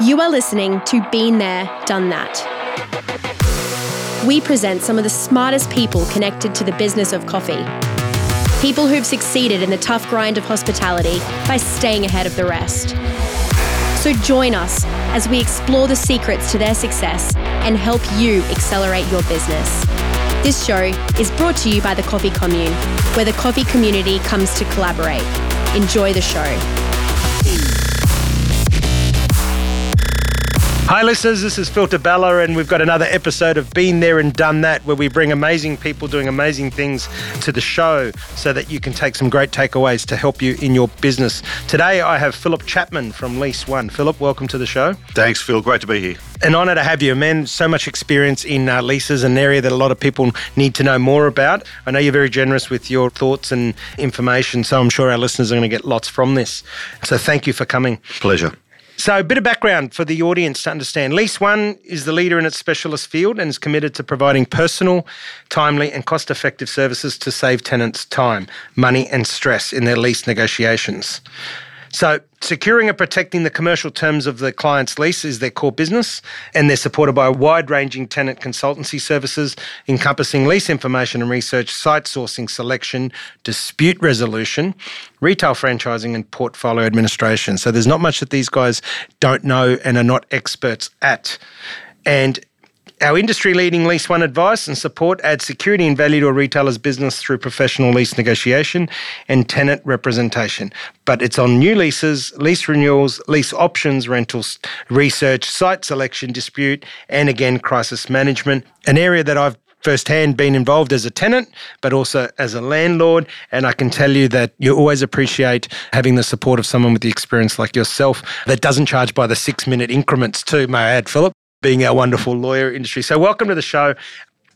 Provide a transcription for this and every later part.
You are listening to Been There, Done That. We present some of the smartest people connected to the business of coffee. People who've succeeded in the tough grind of hospitality by staying ahead of the rest. So join us as we explore the secrets to their success and help you accelerate your business. This show is brought to you by the Coffee Commune, where the coffee community comes to collaborate. Enjoy the show. Hi, listeners. This is Phil Di Bella, and we've got another episode of Been There and Done That, where we bring amazing people doing amazing things to the show so that you can take some great takeaways to help you in your business. Today, I have Philip Chapman from Lease One. Philip, welcome to the show. Thanks, Phil. Great to be here. An honour to have you, man. So much experience in uh, leases, an area that a lot of people need to know more about. I know you're very generous with your thoughts and information, so I'm sure our listeners are going to get lots from this. So, thank you for coming. Pleasure. So, a bit of background for the audience to understand. Lease One is the leader in its specialist field and is committed to providing personal, timely, and cost effective services to save tenants time, money, and stress in their lease negotiations. So, securing and protecting the commercial terms of the client's lease is their core business, and they're supported by wide ranging tenant consultancy services encompassing lease information and research, site sourcing, selection, dispute resolution, retail franchising, and portfolio administration. So, there's not much that these guys don't know and are not experts at. And our industry leading Lease One advice and support adds security and value to a retailer's business through professional lease negotiation and tenant representation. But it's on new leases, lease renewals, lease options, rentals, research, site selection, dispute, and again, crisis management, an area that I've firsthand been involved as a tenant, but also as a landlord. And I can tell you that you always appreciate having the support of someone with the experience like yourself that doesn't charge by the six minute increments, too, may I add, Philip being our wonderful lawyer industry. So, welcome to the show.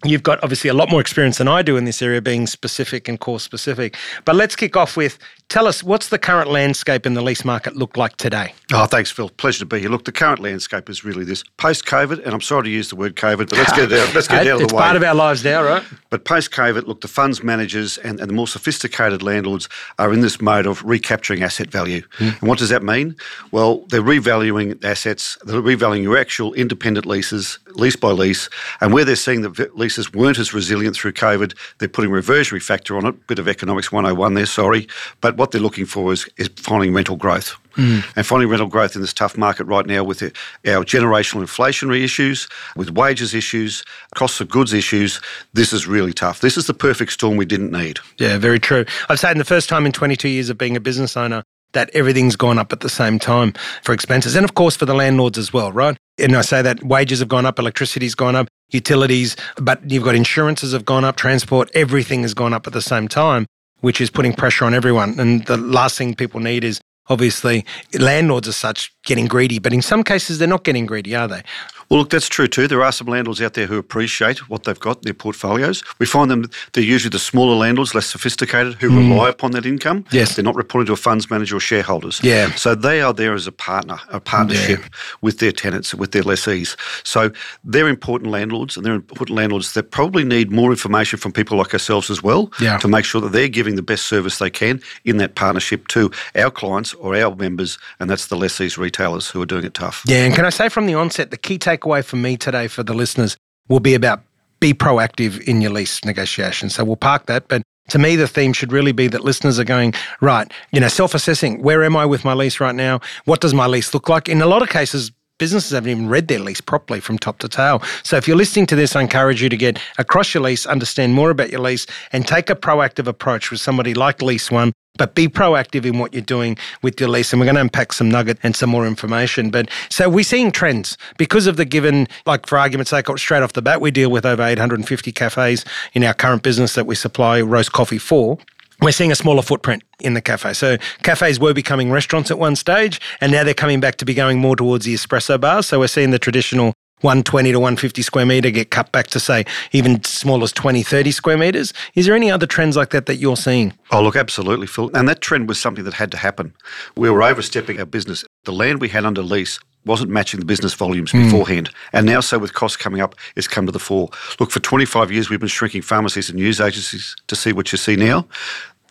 You've got obviously a lot more experience than I do in this area, being specific and course specific. But let's kick off with tell us what's the current landscape in the lease market look like today? Oh, thanks, Phil. Pleasure to be here. Look, the current landscape is really this post COVID, and I'm sorry to use the word COVID, but let's get it out, let's get it out of the way. It's part of our lives now, right? But post COVID, look, the funds managers and, and the more sophisticated landlords are in this mode of recapturing asset value. Hmm. And what does that mean? Well, they're revaluing assets, they're revaluing your actual independent leases, lease by lease, and where they're seeing that weren't as resilient through COVID, they're putting reversionary factor on it, bit of economics 101 there, sorry. But what they're looking for is, is finding rental growth. Mm. And finding rental growth in this tough market right now with the, our generational inflationary issues, with wages issues, costs of goods issues, this is really tough. This is the perfect storm we didn't need. Yeah, very true. I've said in the first time in 22 years of being a business owner that everything's gone up at the same time for expenses. And of course, for the landlords as well, right? And I say that wages have gone up, electricity's gone up, utilities, but you've got insurances have gone up, transport, everything has gone up at the same time, which is putting pressure on everyone. And the last thing people need is obviously landlords as such getting greedy, but in some cases they're not getting greedy, are they? Well, look, that's true too. There are some landlords out there who appreciate what they've got in their portfolios. We find them, they're usually the smaller landlords, less sophisticated, who hmm. rely upon that income. Yes. They're not reporting to a funds manager or shareholders. Yeah. So they are there as a partner, a partnership with their tenants, with their lessees. So they're important landlords and they're important landlords that probably need more information from people like ourselves as well Yeah. to make sure that they're giving the best service they can in that partnership to our clients or our members, and that's the lessees retailers who are doing it tough. Yeah, and can I say from the onset, the key takeaway for me today for the listeners will be about be proactive in your lease negotiations. So we'll park that, but to me, the theme should really be that listeners are going, right, you know, self assessing. Where am I with my lease right now? What does my lease look like? In a lot of cases, businesses haven't even read their lease properly from top to tail. So if you're listening to this, I encourage you to get across your lease, understand more about your lease, and take a proactive approach with somebody like Lease One. But be proactive in what you're doing with your lease. And we're going to unpack some nugget and some more information. But so we're seeing trends because of the given, like for argument's sake, straight off the bat, we deal with over 850 cafes in our current business that we supply roast coffee for we're seeing a smaller footprint in the cafe. So cafes were becoming restaurants at one stage, and now they're coming back to be going more towards the espresso bars. So we're seeing the traditional 120 to 150 square meter get cut back to say even small as 20, 30 square meters. Is there any other trends like that that you're seeing? Oh, look, absolutely, Phil. And that trend was something that had to happen. We were overstepping our business. The land we had under lease wasn't matching the business volumes hmm. beforehand. And now, so with costs coming up, it's come to the fore. Look, for 25 years, we've been shrinking pharmacies and news agencies to see what you see now.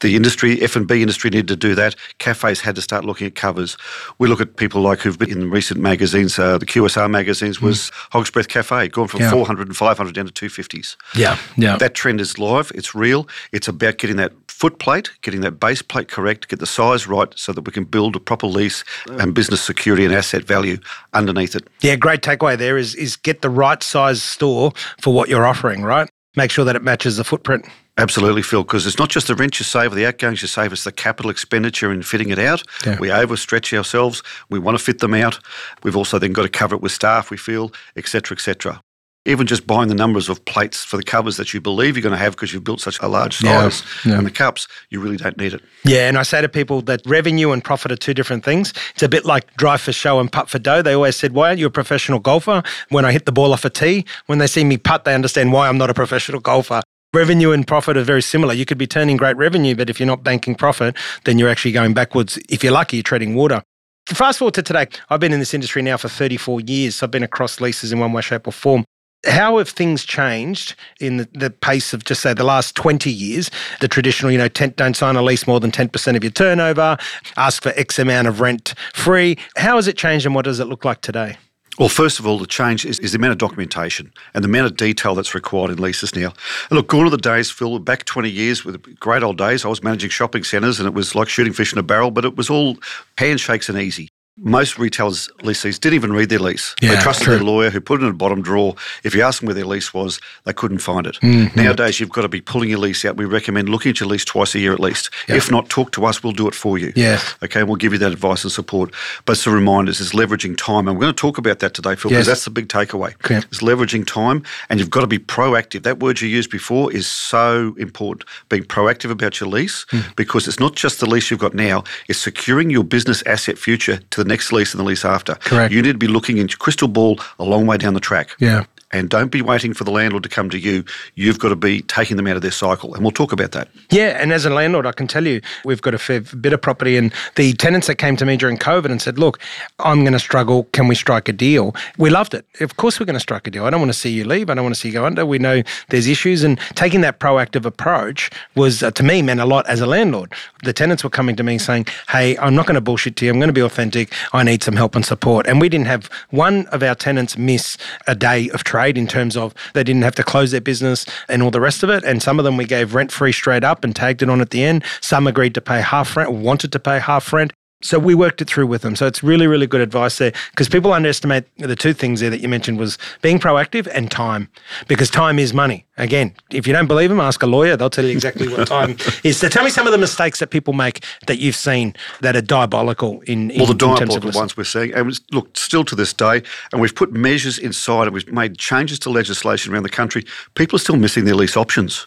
The industry, F&B industry needed to do that. Cafes had to start looking at covers. We look at people like who've been in recent magazines, uh, the QSR magazines was mm. Hog's Breath Cafe, gone from yeah. 400 and 500 down to 250s. Yeah, yeah. That trend is live, it's real. It's about getting that foot plate, getting that base plate correct, get the size right so that we can build a proper lease and business security and asset value underneath it. Yeah, great takeaway there is, is get the right size store for what you're offering, right? Make sure that it matches the footprint. Absolutely, Phil, because it's not just the rent you save or the outgoings you save, it's the capital expenditure in fitting it out. Yeah. We overstretch ourselves. We want to fit them out. We've also then got to cover it with staff, we feel, etc., etc. Even just buying the numbers of plates for the covers that you believe you're going to have because you've built such a large size yeah. Yeah. and the cups, you really don't need it. Yeah, and I say to people that revenue and profit are two different things. It's a bit like drive for show and putt for dough. They always said, Why aren't you a professional golfer? When I hit the ball off a tee, when they see me putt, they understand why I'm not a professional golfer. Revenue and profit are very similar. You could be turning great revenue, but if you're not banking profit, then you're actually going backwards. If you're lucky, you're treading water. Fast forward to today. I've been in this industry now for 34 years. So I've been across leases in one way, shape, or form. How have things changed in the, the, pace of just say the last 20 years? The traditional, you know, tent, don't sign a lease more than 10% of your turnover, ask for X amount of rent free. How has it changed and what does it look like today? Well, first of all, the change is, is, the amount of documentation and the amount of detail that's required in leases now. And look, gone are the days, Phil, back 20 years with great old days, I was managing shopping centres and it was like shooting fish in a barrel, but it was all handshakes and easy most retailers' lessees didn't even read their lease. Yeah, they trusted true. their lawyer who put it in a bottom drawer. If you asked them where their lease was, they couldn't find it. Mm-hmm. Nowadays, you've got to be pulling your lease out. We recommend looking at your lease twice a year at least. Yeah. If not, talk to us. We'll do it for you. Yeah. Okay, we'll give you that advice and support. But it's a reminder, is leveraging time. And we're going to talk about that today, Phil, because yes. that's the big takeaway. Okay. It's leveraging time and you've got to be proactive. That word you used before is so important. Being proactive about your lease mm. because it's not just the lease you've got now, it's securing your business asset future to the next lease and the lease after. Correct. You need to be looking into crystal ball a long way down the track. Yeah. And don't be waiting for the landlord to come to you. You've got to be taking them out of their cycle. And we'll talk about that. Yeah. And as a landlord, I can tell you, we've got a fair bit of property. And the tenants that came to me during COVID and said, look, I'm going to struggle. Can we strike a deal? We loved it. Of course, we're going to strike a deal. I don't want to see you leave. I don't want to see you go under. We know there's issues. And taking that proactive approach was, uh, to me, meant a lot as a landlord. The tenants were coming to me saying, hey, I'm not going to bullshit to you. I'm going to be authentic. I need some help and support. And we didn't have one of our tenants miss a day of trade in terms of they didn't have to close their business and all the rest of it. And some of them we gave rent free straight up and tagged it on at the end. Some agreed to pay half rent, wanted to pay half rent. So we worked it through with them. So it's really, really good advice there because people underestimate the two things there that you mentioned was being proactive and time because time is money. Again, if you don't believe them, ask a lawyer. They'll tell you exactly what time is. So tell me some of the mistakes that people make that you've seen that are diabolical in, in Well, the diabolical ones we're seeing, and look, still to this day, and we've put measures inside and we've made changes to legislation around the country, people are still missing their lease options.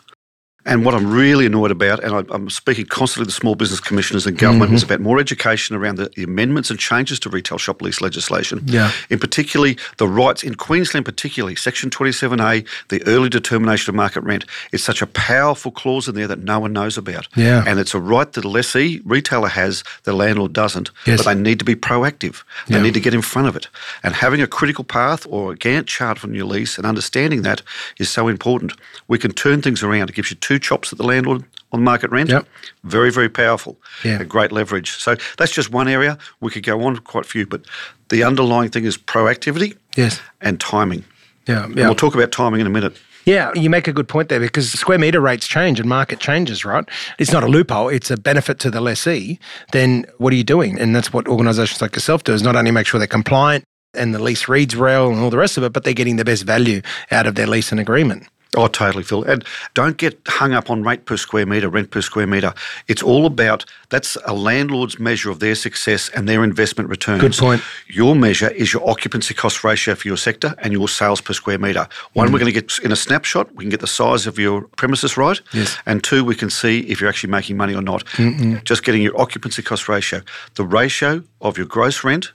And what I'm really annoyed about, and I, am speaking constantly to small business commissioners and government, mm-hmm. is about more education around the, the, amendments and changes to retail shop lease legislation. Yeah. In particularly the rights in Queensland, particularly Section 27A, the early determination of market rent. It's such a powerful clause in there that no one knows about. Yeah. And it's a right that the lessee retailer has, the landlord doesn't. Yes. But they need to be proactive. They yeah. need to get in front of it. And having a critical path or a Gantt chart on your lease and understanding that is so important. We can turn things around. It gives you two two chops at the landlord on market rent. Yep. Very, very powerful. Yeah. A great leverage. So that's just one area. We could go on quite a few, but the underlying thing is proactivity yes. and timing. Yeah, yeah. And we'll talk about timing in a minute. Yeah, you make a good point there because square meter rates change and market changes, right? It's not a loophole, it's a benefit to the lessee. Then what are you doing? And that's what organizations like yourself do is not only make sure they're compliant and the lease reads well and all the rest of it, but they're getting the best value out of their lease and agreement. Oh, totally, Phil. And don't get hung up on rate per square metre, rent per square metre. It's all about that's a landlord's measure of their success and their investment returns. Good point. Your measure is your occupancy cost ratio for your sector and your sales per square metre. One, mm. we're going to get in a snapshot, we can get the size of your premises right. Yes. And two, we can see if you're actually making money or not. Mm-mm. Just getting your occupancy cost ratio, the ratio of your gross rent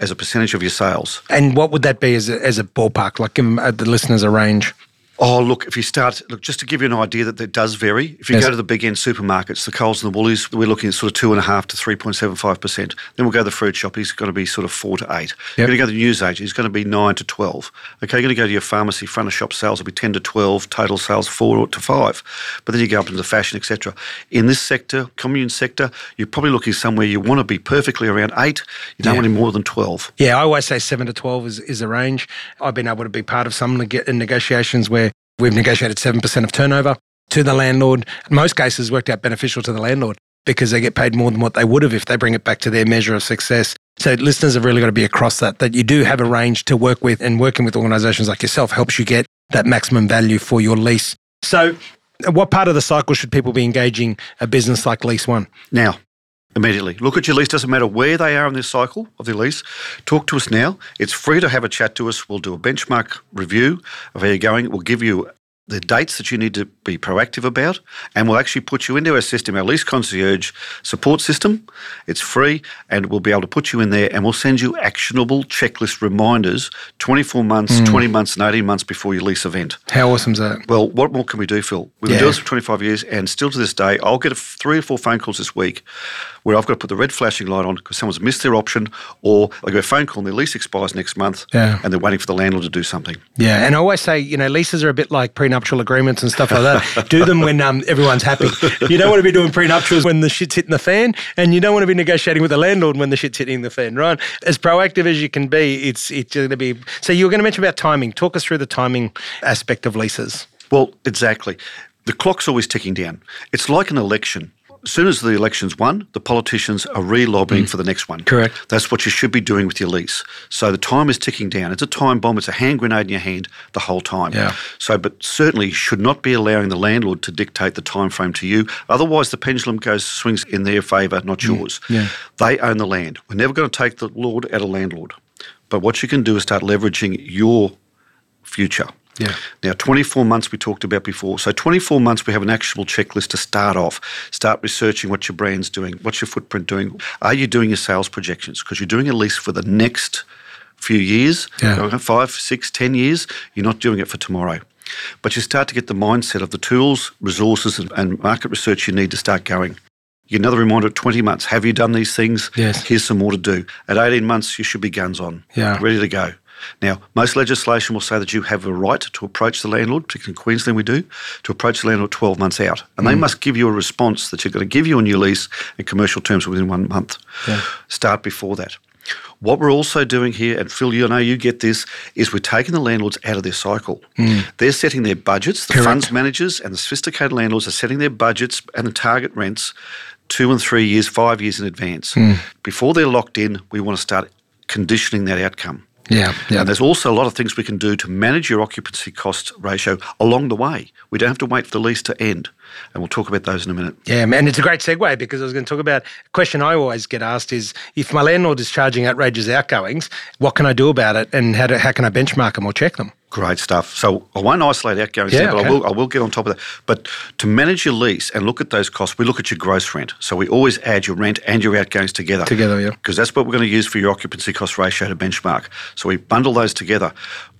as a percentage of your sales. And what would that be as a, as a ballpark? Like give uh, the listeners a range. Oh, look, if you start, look, just to give you an idea that that does vary. If you Yes. go to the big end supermarkets, the Coles and the Woolies, we're looking at sort of two and a half to 3.75%. Then we'll go to the fruit shop, he's going to be sort of four to eight. You're going to go to the newsagent, he's going to be nine to 12. Okay, you're going to go to your pharmacy, front of shop sales will be 10 to 12, total sales four to five. But then you go up into the fashion, etc. In this sector, commune sector, you're probably looking somewhere you want to be perfectly around eight. You don't Yeah. want any more than 12. Yeah, I always say seven to 12 is, is a range. I've been able to be part of some neg- negotiations where we've negotiated 7% of turnover to the landlord. In most cases, worked out beneficial to the landlord because they get paid more than what they would have if they bring it back to their measure of success. So listeners have really got to be across that, that you do have a range to work with and working with organisations like yourself helps you get that maximum value for your lease. So what part of the cycle should people be engaging a business like Lease One? Now, immediately. Look at your lease. Doesn't matter where they are in this cycle of their lease. Talk to us now. It's free to have a chat to us. We'll do a benchmark review of how you're going. We'll give you the dates that you need to be proactive about, and we'll actually put you into our system, our lease concierge support system. It's free, and we'll be able to put you in there, and we'll send you actionable checklist reminders 24 months, mm. 20 months, and 18 months before your lease event. How awesome is that? Well, what more can we do, Phil? We've been doing this for 25 years, and still to this day, I'll get a f- three or four phone calls this week where I've got to put the red flashing light on because someone's missed their option, or I get a phone call and their lease expires next month, Yeah. and they're waiting for the landlord to do something. Yeah, and I always say, you know, leases are a bit like prenuptial agreements and stuff like that. Do them when um, everyone's happy. You don't want to be doing prenuptials when the shit's hitting the fan, and you don't want to be negotiating with the landlord when the shit's hitting the fan, right? As proactive as you can be, it's it's going to be. So you were going to mention about timing. Talk us through the timing aspect of leases. Well, exactly. The clock's always ticking down. It's like an election. As soon as the election's won, the politicians are re lobbying for the next one. Mm. Correct. That's what you should be doing with your lease. So the time is ticking down. It's a time bomb, it's a hand grenade in your hand the whole time. Yeah. So, but certainly you should not be allowing the landlord to dictate the time frame to you. Otherwise, the pendulum goes swings in their favour, not yours. Mm. yeah. They own the land. We're never going to take the lord out of landlord. But what you can do is start leveraging your future. Yeah. Now, 24 months we talked about before. So, 24 months we have an actionable checklist to start off. Start researching what your brand's doing, what's your footprint doing. Are you doing your sales projections? Because you're doing a lease for the next few years, Yeah. five, six, ten years. You're not doing it for tomorrow. But you start to get the mindset of the tools, resources, and, and market research you need to start going. You get another reminder at 20 months. Have you done these things? Yes. Here's some more to do. At 18 months, you should be guns on, Yeah. ready to go. Now, most legislation will say that you have a right to approach the landlord, particularly in Queensland we do, to approach the landlord 12 months out. And they hmm. must give you a response that you're going to give you a new lease in commercial terms within one month. Start before that. What we're also doing here, and Phil, you know you get this, is we're taking the landlords out of their cycle. Hmm. They're setting their budgets. The Correct. funds managers and the sophisticated landlords are setting their budgets and the target rents two and three years, five years in advance. Hmm. Before they're locked in, we want to start conditioning that outcome. Yeah. Yeah. And there's also a lot of things we can do to manage your occupancy cost ratio along the way. We don't have to wait for the lease to end. And we'll talk about those in a minute. Yeah, man, it's a great segue because I was going to talk about a question I always get asked is if my landlord is charging outrageous outgoings, what can I do about it and how, do, how can I benchmark them or check them? Great stuff. So I won't isolate outgoings Yeah, there, but okay. I will I will get on top of that. But to manage your lease and look at those costs, we look at your gross rent. So we always add your rent and your outgoings together. Together, yeah. Because that's what we're going to use for your occupancy cost ratio to benchmark. So we bundle those together.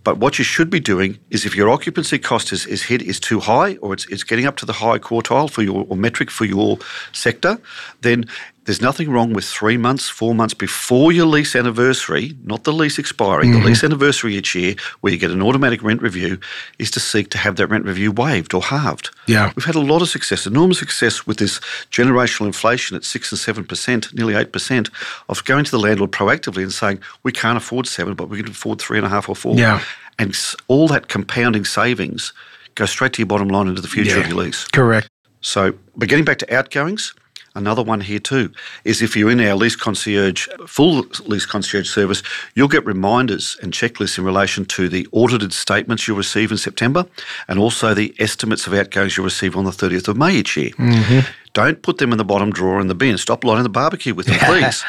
But what you should be doing is if your occupancy cost is, is hit is too high or it's, it's getting up to the high quartile for your or metric for your sector, then there's nothing wrong with three months, four months before your lease anniversary, not the lease expiry, Mm-hmm. the lease anniversary each year, where you get an automatic rent review, is to seek to have that rent review waived or halved. Yeah. We've had a lot of success, enormous success with this generational inflation at six and seven percent, nearly eight percent, of going to the landlord proactively and saying, we can't afford seven, but we can afford three and a half or four. Yeah. And all that compounding savings goes straight to your bottom line into the future of your lease. Correct. So, but getting back to outgoings, another one here too is if you're in our lease concierge, full lease concierge service, you'll get reminders and checklists in relation to the audited statements you'll receive in September and also the estimates of outgoings you'll receive on the 30th of May each year. Mm-hmm. Don't put them in the bottom drawer in the bin. Stop lighting the barbecue with them, please.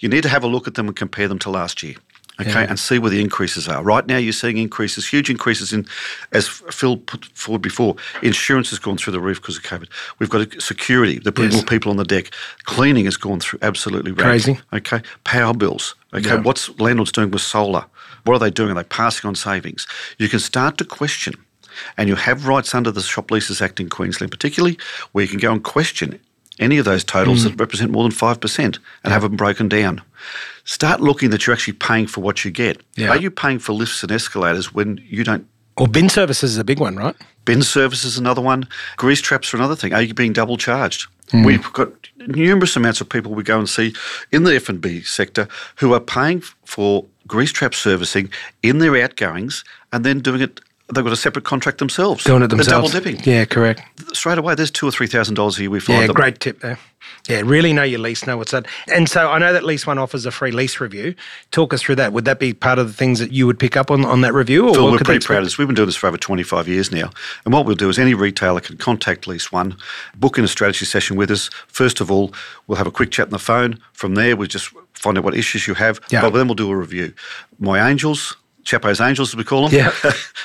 you need to have a look at them and compare them to last year. Okay, and see where the increases are. Right now, you're seeing increases, huge increases in, as Phil put forward before, insurance has gone through the roof because of COVID. We've got security, they're putting Yes. more people on the deck. Cleaning has gone through absolutely. Crazy. Okay, power bills. Okay, Yeah. what's landlords doing with solar? What are they doing? Are they passing on savings? You can start to question And you have rights under the Shop Leases Act in Queensland, particularly, where you can go and question any of those totals Mm. that represent more than 5% and have them broken down. Start looking that you're actually paying for what you get. Yeah. Are you paying for lifts and escalators when you don't? Or bin services is a big one, right? Bin services is another one. Grease traps are another thing. Are you being double charged? Hmm. We've got numerous amounts of people we go and see in the F&B sector who are paying for grease trap servicing in their outgoings and then doing it. They've got a separate contract themselves. Doing it They're double dipping. Yeah, correct. Straight away, there's two or three thousand dollars a year we find Yeah, them. great tip there. Yeah, really know your lease, know what's that. And so I know that Lease One offers a free lease review. Talk us through that. Would that be part of the things that you would pick up on, on that review? Or Phil, we're pretty proud of this. We've been doing this for over 25 years now. And what we'll do is any retailer can contact Lease One, book in a strategy session with us. First of all, we'll have a quick chat on the phone. From there, we'll just find out what issues you have. Yeah. But then we'll do a review. My Angels, Chapo's Angels, as we call them. Yeah.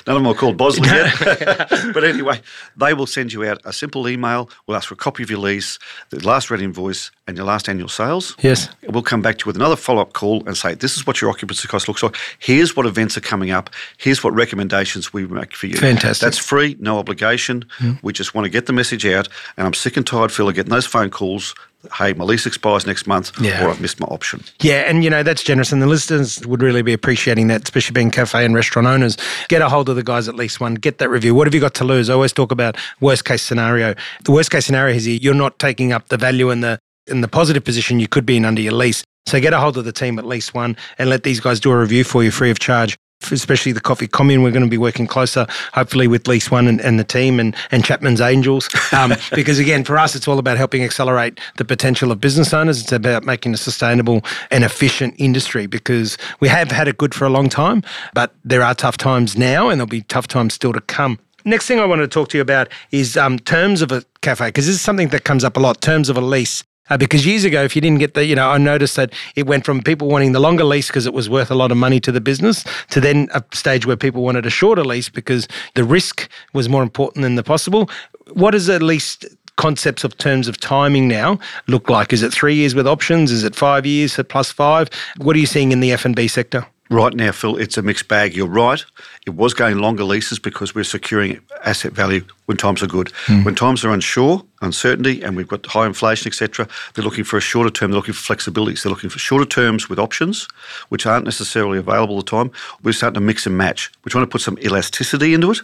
None of them are called Bosley yet. but anyway, they will send you out a simple email. We'll ask for a copy of your lease, the last red invoice, and your last annual sales. Yes. We'll come back to you with another follow up call and say, this is what your occupancy cost looks like. Here's what events are coming up. Here's what recommendations we make for you. Fantastic. That's free, no obligation. Hmm. We just want to get the message out. And I'm sick and tired, Phil, of getting those phone calls. Hey, my lease expires next month, Yeah. or I've missed my option. Yeah, and you know that's generous, and the listeners would really be appreciating that, especially being cafe and restaurant owners. Get a hold of the guys at Lease One, get that review. What have you got to lose? I always talk about worst case scenario. The worst case scenario is you're not taking up the value and the in the positive position you could be in under your lease. So get a hold of the team at Lease One and let these guys do a review for you free of charge. Especially the coffee commune, we're going to be working closer, hopefully with Lease One and, and the team and, and Chapman's Angels. Um, because again, for us, it's all about helping accelerate the potential of business owners. It's about making a sustainable and efficient industry because we have had it good for a long time, but there are tough times now and there'll be tough times still to come. Next thing I wanted to talk to you about is um, terms of a cafe, because this is something that comes up a lot terms of a lease. Uh, because years ago, if you didn't get the, you know, I noticed that it went from people wanting the longer lease because it was worth a lot of money to the business to then a stage where people wanted a shorter lease because the risk was more important than the possible. What is at least concepts of terms of timing now look like? Is it three years with options? Is it five years plus five? What are you seeing in the F and B sector? Right now, Phil, it's a mixed bag. You're right. It was going longer leases because we're securing asset value when times are good. Hmm. When times are unsure, uncertainty, and we've got high inflation, etc., they're looking for a shorter term. They're looking for flexibility. So they're looking for shorter terms with options, which aren't necessarily available all the time. We're starting to mix and match. We're trying to put some elasticity into it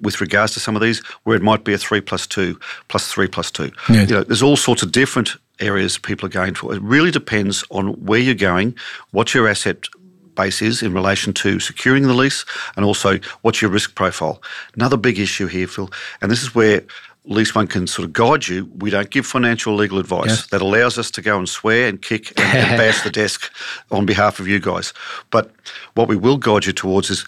with regards to some of these, where it might be a three plus two, plus three plus two. Yeah. You know, there's all sorts of different areas people are going for. It really depends on where you're going, what your asset base is in relation to securing the lease and also what's your risk profile. Another big issue here, Phil, and this is where Lease One can sort of guide you. We don't give financial legal advice Yes. that allows us to go and swear and kick and, and bash the desk on behalf of you guys. But what we will guide you towards is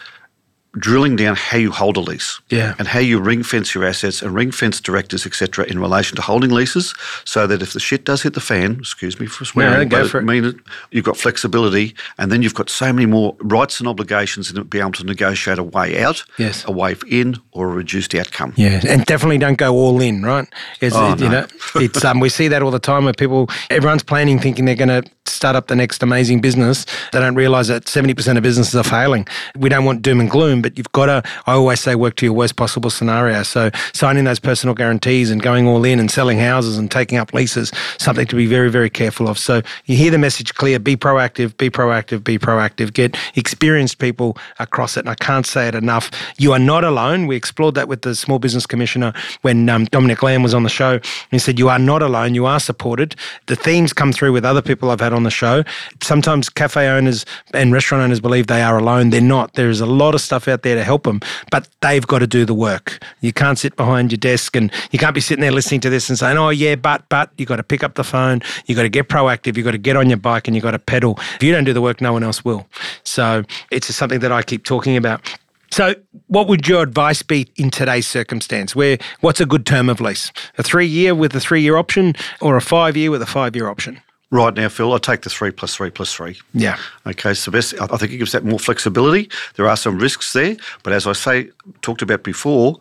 drilling down how you hold a lease Yeah. and how you ring fence your assets and ring fence directors, etc., in relation to holding leases, so that if the shit does hit the fan, excuse me for swearing, go but for it. mean it, you've got flexibility, and then you've got so many more rights and obligations and be able to negotiate a way out, Yes. a way in, or a reduced outcome. Yeah, and definitely don't go all in, right? It's, Oh, you no. know, it's um, we see that all the time where people, everyone's planning, thinking they're going to start up the next amazing business. They don't realize that seventy percent of businesses are failing. We don't want doom and gloom, but you've got to. I always say, work to your worst possible scenario. So signing those personal guarantees and going all in and selling houses and taking up leases, something to be very, very careful of. So you hear the message clear: be proactive, be proactive, be proactive. Get experienced people across it. And I can't say it enough. You are not alone. We explored that with the Small Business Commissioner when um, Dominique Lamb was on the show. He said, You are not alone. You are supported. The themes come through with other people I've had on the show. Sometimes cafe owners and restaurant owners believe they are alone. They're not. There is a lot of stuff out there to help them, but they've got to do the work. You can't sit behind your desk and you can't be sitting there listening to this and saying, Oh, yeah, but, but. You've got to pick up the phone. You've got to get proactive. You've got to get on your bike and you've got to pedal. If you don't do the work, no one else will. So it's just something that I keep talking about. So, what would your advice be in today's circumstance? Where what's a good term of lease? A three year with a three year option, or a five year with a five year option? Right now, Phil, I take the three plus three plus three. Yeah. Okay, so best. I I think it gives that more flexibility. There are some risks there, but as I say, talked about before,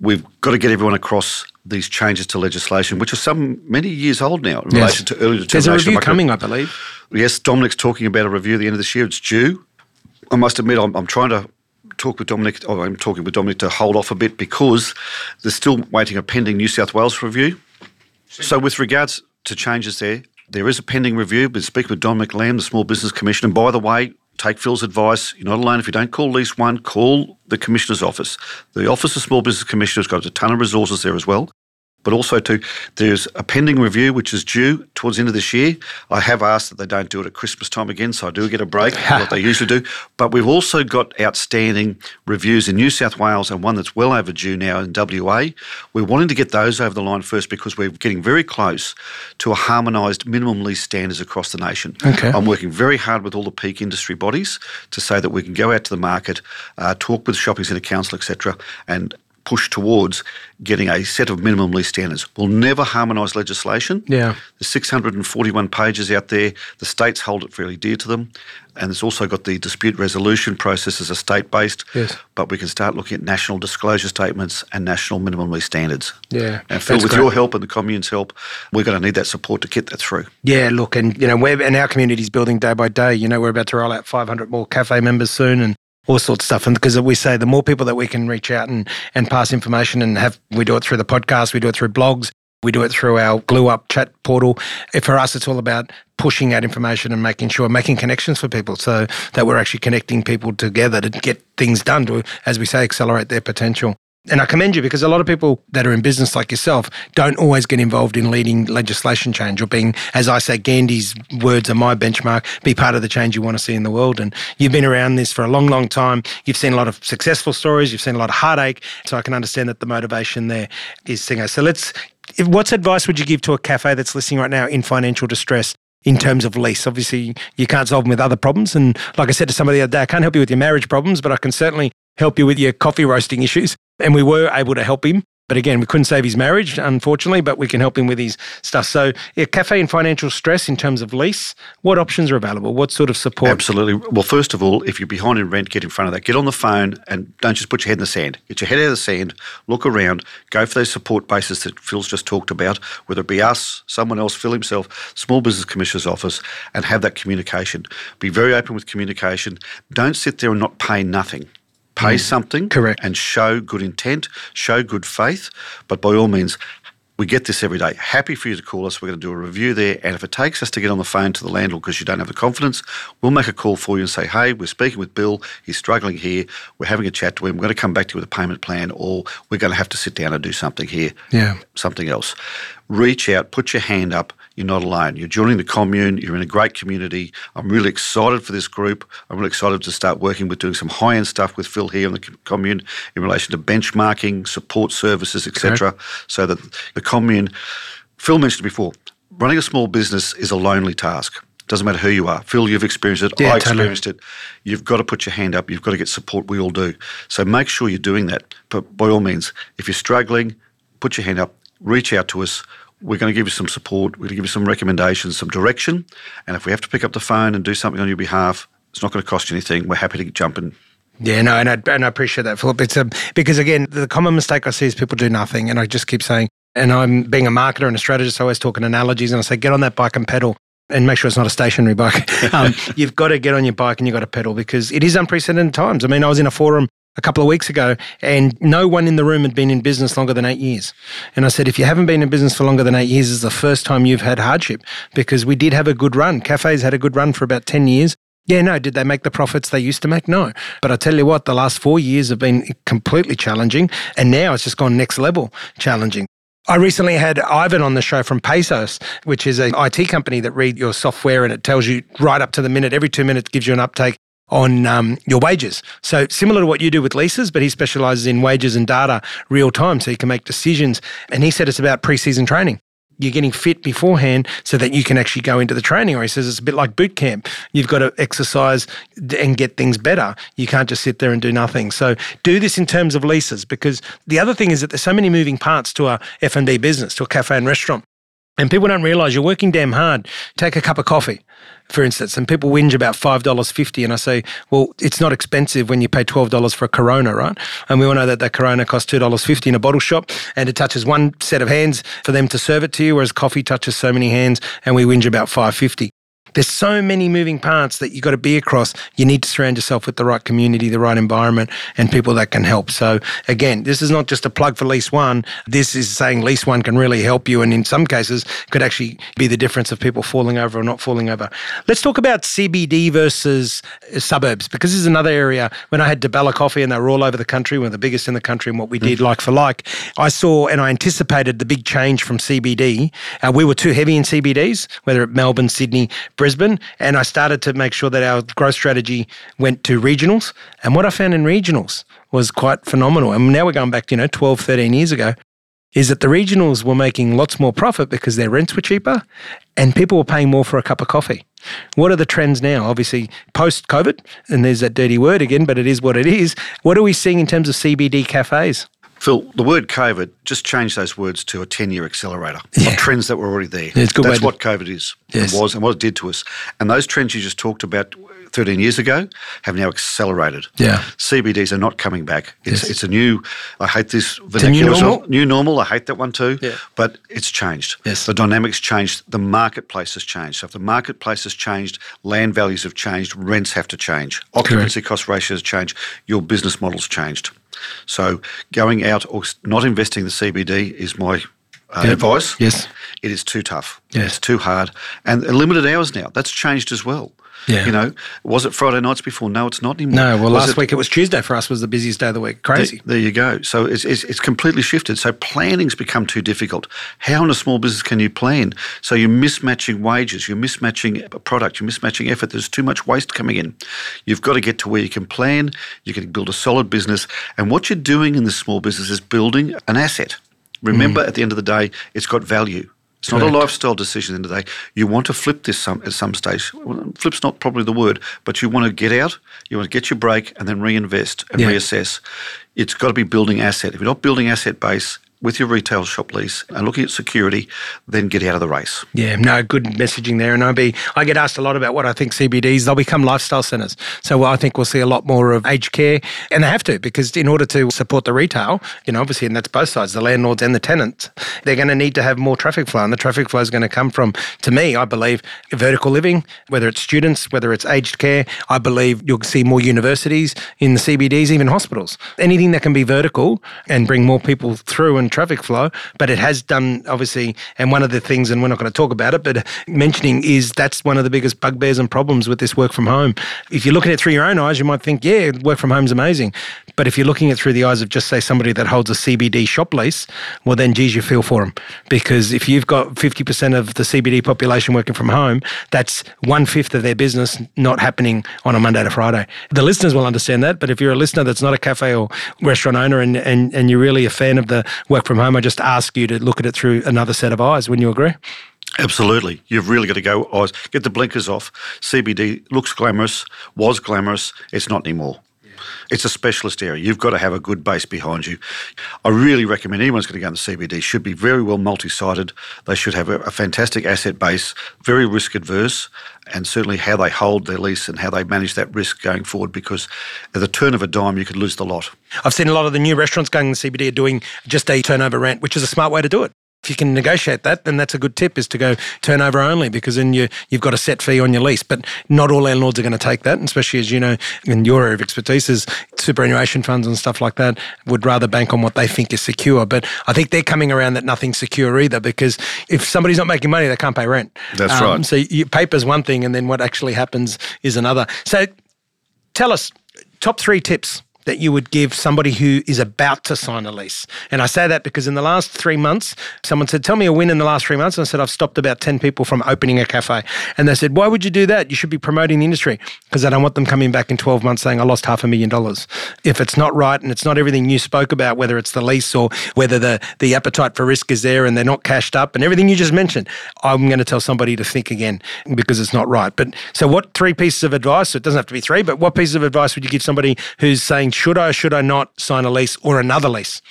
we've got to get everyone across these changes to legislation, which are some many years old now in relation to early determination. There's a review coming, I believe. Yes, Dominique's talking about a review at the end of this year. It's due. I must admit, I'm, I'm trying to talk with Dominique, or I'm talking with Dominique to hold off a bit because they're still waiting a pending New South Wales review. So, with regards to changes there, there is a pending review. Been speaking with Dominique Lamb, the Small Business Commissioner. And by the way, take Phil's advice. You're not alone. If you don't call Lease One, call the Commissioner's office. The Office of Small Business Commissioner's got a ton of resources there as well but also too, there's a pending review which is due towards the end of this year. I have asked that they don't do it at Christmas time again, so I do get a break, what they usually do. But we've also got outstanding reviews in New South Wales and one that's well overdue now in WA. We're wanting to get those over the line first because we're getting very close to a harmonised minimum lease standards across the nation. Okay. I'm working very hard with all the peak industry bodies to say that we can go out to the market, uh, talk with shopping centre council, etc., and push towards getting a set of minimum lease standards. We'll never harmonise legislation. Yeah. There's 641 pages out there. The states hold it fairly dear to them. And it's also got the dispute resolution processes are state based. Yes. But we can start looking at national disclosure statements and national minimum lease standards. Yeah. And Phil, with great. your help and the commune's help, we're going to need that support to get that through. Yeah, look, and you know, we're and our community's building day by day. You know, we're about to roll out 500 more cafe members soon, and all sorts of stuff. And because we say the more people that we can reach out and and pass information and have, we do it through the podcast, we do it through blogs, we do it through our Glue Up chat portal. If for us, it's all about pushing out information and making sure, making connections for people, so that we're actually connecting people together to get things done to, as we say, accelerate their potential. And I commend you because a lot of people that are in business like yourself don't always get involved in leading legislation change or being, as I say, Gandhi's words are my benchmark, be part of the change you want to see in the world. And you've been around this for a long, long time. You've seen a lot of successful stories. You've seen a lot of heartache. So I can understand that the motivation there is thing. So let's, what's advice would you give to a cafe that's listening right now in financial distress? in terms of lease. Obviously, you can't solve them with other problems. And like I said to somebody the other day, I can't help you with your marriage problems, but I can certainly help you with your coffee roasting issues. And we were able to help him. But again, we couldn't save his marriage, unfortunately, but we can help him with his stuff. So, yeah, cafe and financial stress in terms of lease, what options are available? What sort of support? Absolutely. Well, first of all, if you're behind in rent, get in front of that. Get on the phone and don't just put your head in the sand. Get your head out of the sand, look around, go for those support bases that Phil's just talked about, whether it be us, someone else, Phil himself, Small Business Commissioner's office, and have that communication. Be very open with communication. Don't sit there and not pay nothing. Pay mm. something Correct. and show good intent, show good faith, but by all means, we get this every day. Happy for you to call us. We're going to do a review there. And if it takes us to get on the phone to the landlord because you don't have the confidence, we'll make a call for you and say, hey, we're speaking with Bill. He's struggling here. We're having a chat to him. We're going to come back to you with a payment plan, or we're going to have to sit down and do something here, Yeah. something else. Reach out, put your hand up. You're not alone. You're joining the commune. You're in a great community. I'm really excited for this group. I'm really excited to start working with doing some high end stuff with Phil here in the commune in relation to benchmarking, support services, etc. So that the commune, Phil mentioned before, running a small business is a lonely task. Doesn't matter who you are. Phil, you've experienced it. Yeah, I totally. experienced it. You've got to put your hand up. You've got to get support. We all do. So make sure you're doing that. But by all means, if you're struggling, put your hand up. Reach out to us. We're going to give you some support. We're going to give you some recommendations, some direction. And if we have to pick up the phone and do something on your behalf, it's not going to cost you anything. We're happy to jump in. Yeah, no, and I, and I appreciate that, Philip. It's a, because again, the common mistake I see is people do nothing. And I just keep saying, and I'm being a marketer and a strategist, I always talk in analogies and I say, get on that bike and pedal and make sure it's not a stationary bike. Um, you've got to get on your bike and you've got to pedal because it is unprecedented times. I mean, I was in a forum a couple of weeks ago and no one in the room had been in business longer than eight years. And I said, if you haven't been in business for longer than eight years, is the first time you've had hardship because we did have a good run. Cafes had a good run for about 10 years. Yeah, no. Did they make the profits they used to make? No. But I tell you what, the last four years have been completely challenging. And now it's just gone next level challenging. I recently had Ivan on the show from Pesos, which is an IT company that read your software and it tells you right up to the minute, every two minutes gives you an uptake on um, your wages. So similar to what you do with leases, but he specializes in wages and data real time so you can make decisions. And he said it's about preseason training. You're getting fit beforehand so that you can actually go into the training. Or he says it's a bit like boot camp. You've got to exercise and get things better. You can't just sit there and do nothing. So do this in terms of leases because the other thing is that there's so many moving parts to a F&B business, to a cafe and restaurant. And people don't realize you're working damn hard. Take a cup of coffee, for instance, and people whinge about $5.50. And I say, well, it's not expensive when you pay $12 for a Corona, right? And we all know that that Corona costs $2.50 in a bottle shop and it touches one set of hands for them to serve it to you, whereas coffee touches so many hands and we whinge about $5.50. There's so many moving parts that you've got to be across. You need to surround yourself with the right community, the right environment, and people that can help. So, again, this is not just a plug for Lease One. This is saying Lease One can really help you, and in some cases, could actually be the difference of people falling over or not falling over. Let's talk about CBD versus suburbs, because this is another area. When I had Di Bella Coffee and they were all over the country, one of the biggest in the country, and what we did like for like, I saw and I anticipated the big change from CBD. Uh, we were too heavy in CBDs, whether at Melbourne, Sydney, Brisbane, and I started to make sure that our growth strategy went to regionals. And what I found in regionals was quite phenomenal. And now we're going back, you know, 12, 13 years ago is that the regionals were making lots more profit because their rents were cheaper and people were paying more for a cup of coffee. What are the trends now? Obviously, post COVID, and there's that dirty word again, but it is what it is. What are we seeing in terms of CBD cafes? Phil, the word COVID just changed those words to a 10 year accelerator yeah. of trends that were already there. Yeah, That's what COVID is yes. and was and what it did to us. And those trends you just talked about 13 years ago have now accelerated. Yeah. CBDs are not coming back. It's, Yes. it's a new, I hate this a new normal? New normal, I hate that one too. Yeah. But it's changed. Yes. The dynamics changed. The marketplace has changed. So if the marketplace has changed, land values have changed, rents have to change, occupancy cost ratios change, your business model's changed. So going out or not investing in the CBD is my uh, Yep. advice. Yes. It is too tough. Yes. It's too hard. And limited hours now. That's changed as well. Yeah. You know, was it Friday nights before? No, it's not anymore. No, well, Was last it- week it was Tuesday for us was the busiest day of the week. Crazy. There, there you go. So it's, it's, it's completely shifted. So planning's become too difficult. How in a small business can you plan? So you're mismatching wages, you're mismatching a product, you're mismatching effort. There's too much waste coming in. You've got to get to where you can plan, you can build a solid business. And what you're doing in this small business is building an asset. Remember, mm. at the end of the day, it's got value. It's not a lifestyle decision at the the day. You want to flip this some, at some stage. Well, flip's not probably the word, but you want to get out, you want to get your break and then reinvest and Yeah. reassess. It's got to be building asset. If you're not building asset base with your retail shop lease and looking at security, then get out of the race. Yeah, no, good messaging there. And I be I get asked a lot about what I think CBDs. They'll become lifestyle centres. So I think we'll see a lot more of aged care, and they have to because in order to support the retail, you know, obviously, and that's both sides, the landlords and the tenants, they're going to need to have more traffic flow, and the traffic flow is going to come from, to me, I believe, vertical living, whether it's students, whether it's aged care. I believe you'll see more universities in the CBDs, even hospitals. Anything that can be vertical and bring more people through and traffic flow. But it has done, obviously, and one of the things, and we're not going to talk about it, but mentioning is that's one of the biggest bugbears and problems with this work from home. If you're looking at it through your own eyes, you might think, yeah, work from home is amazing. But if you're looking at it through the eyes of just say somebody that holds a CBD shop lease, well, then geez, you feel for them. Because if you've got 50% of the CBD population working from home, that's one fifth of their business not happening on a Monday to Friday. The listeners will understand that. But if you're a listener that's not a cafe or restaurant owner and, and, and you're really a fan of the work from home, I just ask you to look at it through another set of eyes. Wouldn't you agree? Absolutely. You've really got to go, eyes, get the blinkers off. CBD looks glamorous, was glamorous, it's not anymore. It's a specialist area. You've got to have a good base behind you. I really recommend anyone who's going to go into CBD should be very well multi-sided. They should have a, a fantastic asset base, very risk adverse, and certainly how they hold their lease and how they manage that risk going forward. Because at the turn of a dime, you could lose the lot. I've seen a lot of the new restaurants going in the CBD are doing just a turnover rent, which is a smart way to do it. If you can negotiate that, then that's a good tip is to go turnover only because then you, you've got a set fee on your lease. But not all landlords are going to take that, and especially as you know, in your area of expertise is superannuation funds and stuff like that would rather bank on what they think is secure. But I think they're coming around that nothing's secure either because if somebody's not making money, they can't pay rent. That's Um, right. So you, paper's one thing, and then what actually happens is another. So tell us top three tips that you would give somebody who is about to sign a lease. And I say that because in the last three months, someone said, Tell me a win in the last three months. And I said, I've stopped about 10 people from opening a cafe. And they said, Why would you do that? You should be promoting the industry because I don't want them coming back in 12 months saying, I lost half a million dollars. If it's not right and it's not everything you spoke about, whether it's the lease or whether the, the appetite for risk is there and they're not cashed up and everything you just mentioned, I'm going to tell somebody to think again because it's not right. But so, what three pieces of advice? It doesn't have to be three, but what pieces of advice would you give somebody who's saying, should I or should I not sign a lease or another lease?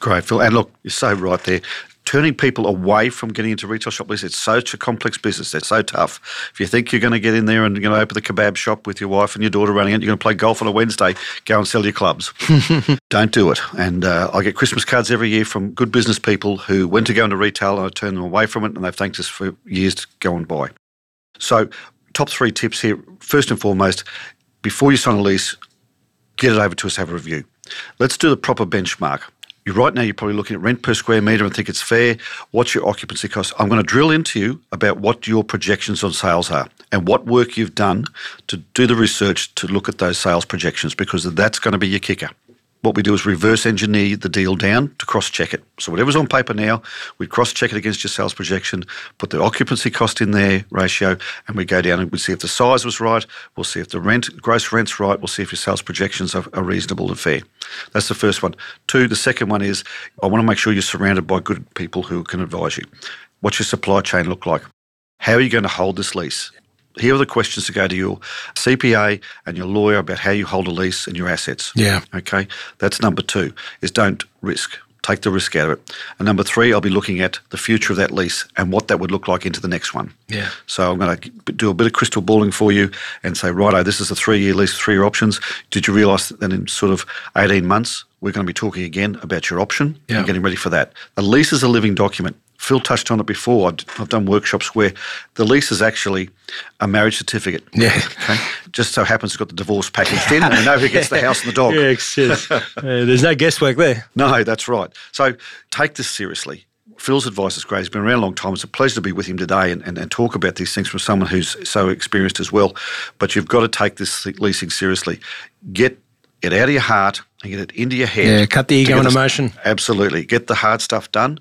Great, Phil. And look, you're so right there. Turning people away from getting into retail shop lease, it's such a complex business. It's so tough. If you think you're going to get in there and you're going to open the kebab shop with your wife and your daughter running it, you're going to play golf on a Wednesday, go and sell your clubs. Don't do it. And uh, I get Christmas cards every year from good business people who went to go into retail and I turned them away from it and they've thanked us for years going by. So, top three tips here. First and foremost, before you sign a lease, get it over to us, have a review. Let's do the proper benchmark. You right now you're probably looking at rent per square metre and think it's fair. What's your occupancy cost? I'm going to drill into you about what your projections on sales are and what work you've done to do the research to look at those sales projections because that's going to be your kicker what we do is reverse engineer the deal down to cross check it. So whatever's on paper now, we cross check it against your sales projection, put the occupancy cost in there ratio, and we go down and we see if the size was right. We'll see if the rent, gross rent's right. We'll see if your sales projections are, are reasonable and fair. That's the first one. Two, the second one is I want to make sure you're surrounded by good people who can advise you. What's your supply chain look like? How are you going to hold this lease? Here are the questions to go to your CPA and your lawyer about how you hold a lease and your assets. Yeah. Okay. That's number two. Is don't risk. Take the risk out of it. And number three, I'll be looking at the future of that lease and what that would look like into the next one. Yeah. So I'm going to do a bit of crystal balling for you and say, righto, this is a three-year lease, three-year options. Did you realise that in sort of 18 months we're going to be talking again about your option yeah. and getting ready for that? A lease is a living document. Phil touched on it before. I've done workshops where the lease is actually a marriage certificate. Yeah. Okay. Just so happens it's got the divorce packaged in, and we know who gets the house and the dog. Yeah, uh, there's no guesswork there. No, that's right. So take this seriously. Phil's advice is great. He's been around a long time. It's a pleasure to be with him today and, and, and talk about these things from someone who's so experienced as well. But you've got to take this leasing seriously. Get it out of your heart and get it into your head. Yeah, cut the ego and emotion. Absolutely. Get the hard stuff done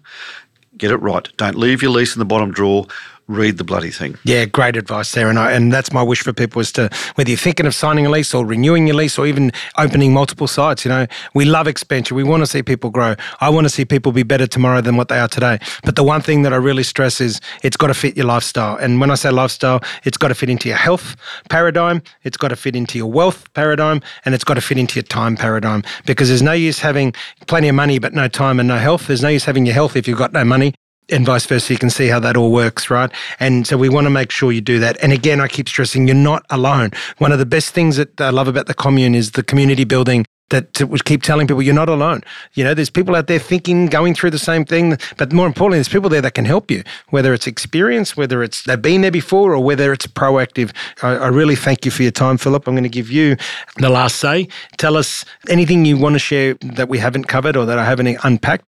get it right. Don't leave your lease in the bottom drawer. Read the bloody thing. Yeah, great advice there, and I, and that's my wish for people is to whether you're thinking of signing a lease or renewing your lease or even opening multiple sites. You know, we love expansion. We want to see people grow. I want to see people be better tomorrow than what they are today. But the one thing that I really stress is it's got to fit your lifestyle. And when I say lifestyle, it's got to fit into your health paradigm. It's got to fit into your wealth paradigm, and it's got to fit into your time paradigm. Because there's no use having plenty of money but no time and no health. There's no use having your health if you've got no money and vice versa. You can see how that all works, right? And so we want to make sure you do that. And again, I keep stressing you're not alone. One of the best things that I love about the commune is the community building that to keep telling people you're not alone. You know, there's people out there thinking, going through the same thing, but more importantly, there's people there that can help you, whether it's experience, whether it's they've been there before, or whether it's proactive. I, I really thank you for your time, Philip. I'm going to give you the last say. Tell us anything you want to share that we haven't covered or that I haven't unpacked.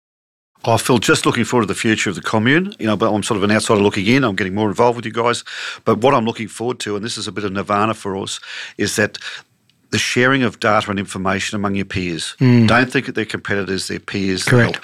I feel just looking forward to the future of the commune. You know, but I'm sort of an outsider looking in. I'm getting more involved with you guys. But what I'm looking forward to, and this is a bit of nirvana for us, is that the sharing of data and information among your peers. Mm. Don't think that they're competitors, they're peers. Correct.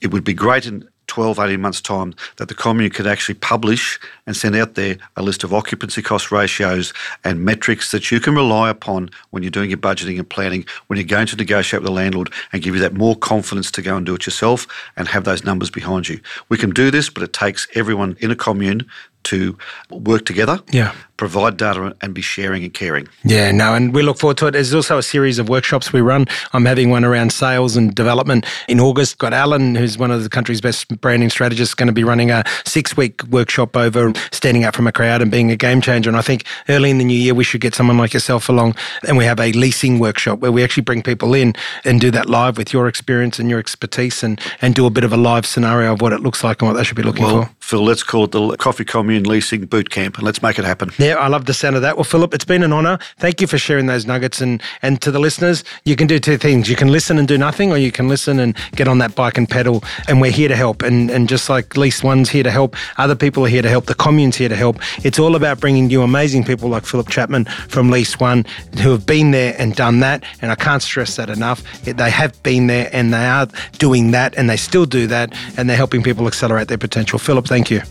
It would be great in 12, 18 months' time that the commune could actually publish and send out there a list of occupancy cost ratios and metrics that you can rely upon when you're doing your budgeting and planning, when you're going to negotiate with the landlord and give you that more confidence to go and do it yourself and have those numbers behind you. We can do this, but it takes everyone in a commune to work together, yeah. Provide data, and be sharing and caring. Yeah, no, and we look forward to it. There's also a series of workshops we run. I'm having one around sales and development in August. Got Alan, who's one of the country's best branding strategists, going to be running a six week workshop over standing out from a crowd and being a game changer. And I think early in the new year, we should get someone like yourself along. And we have a leasing workshop where we actually bring people in and do that live with your experience and your expertise and, and do a bit of a live scenario of what it looks like and what they should be looking well, for. Phil, let's call it the Coffee Commune Leasing Boot Camp, and let's make it happen. Yeah, I love the sound of that. Well, Philip, it's been an honour. Thank you for sharing those nuggets. And, and to the listeners, you can do two things. You can listen and do nothing, or you can listen and get on that bike and pedal. And we're here to help. And, and just like Lease One's here to help, other people are here to help, the commune's here to help. It's all about bringing you amazing people like Philip Chapman from Lease One who have been there and done that. And I can't stress that enough. They have been there and they are doing that and they still do that and they're helping people accelerate their potential. Philip, thank you.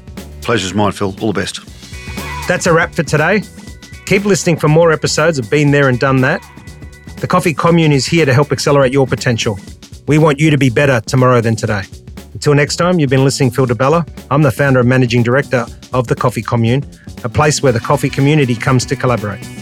Pleasure's mine, Phil. All the best. That's a wrap for today. Keep listening for more episodes of Been There and Done That. The Coffee Commune is here to help accelerate your potential. We want you to be better tomorrow than today. Until next time, you've been listening Phil Di Bella. I'm the founder and managing director of the Coffee Commune, a place where the coffee community comes to collaborate.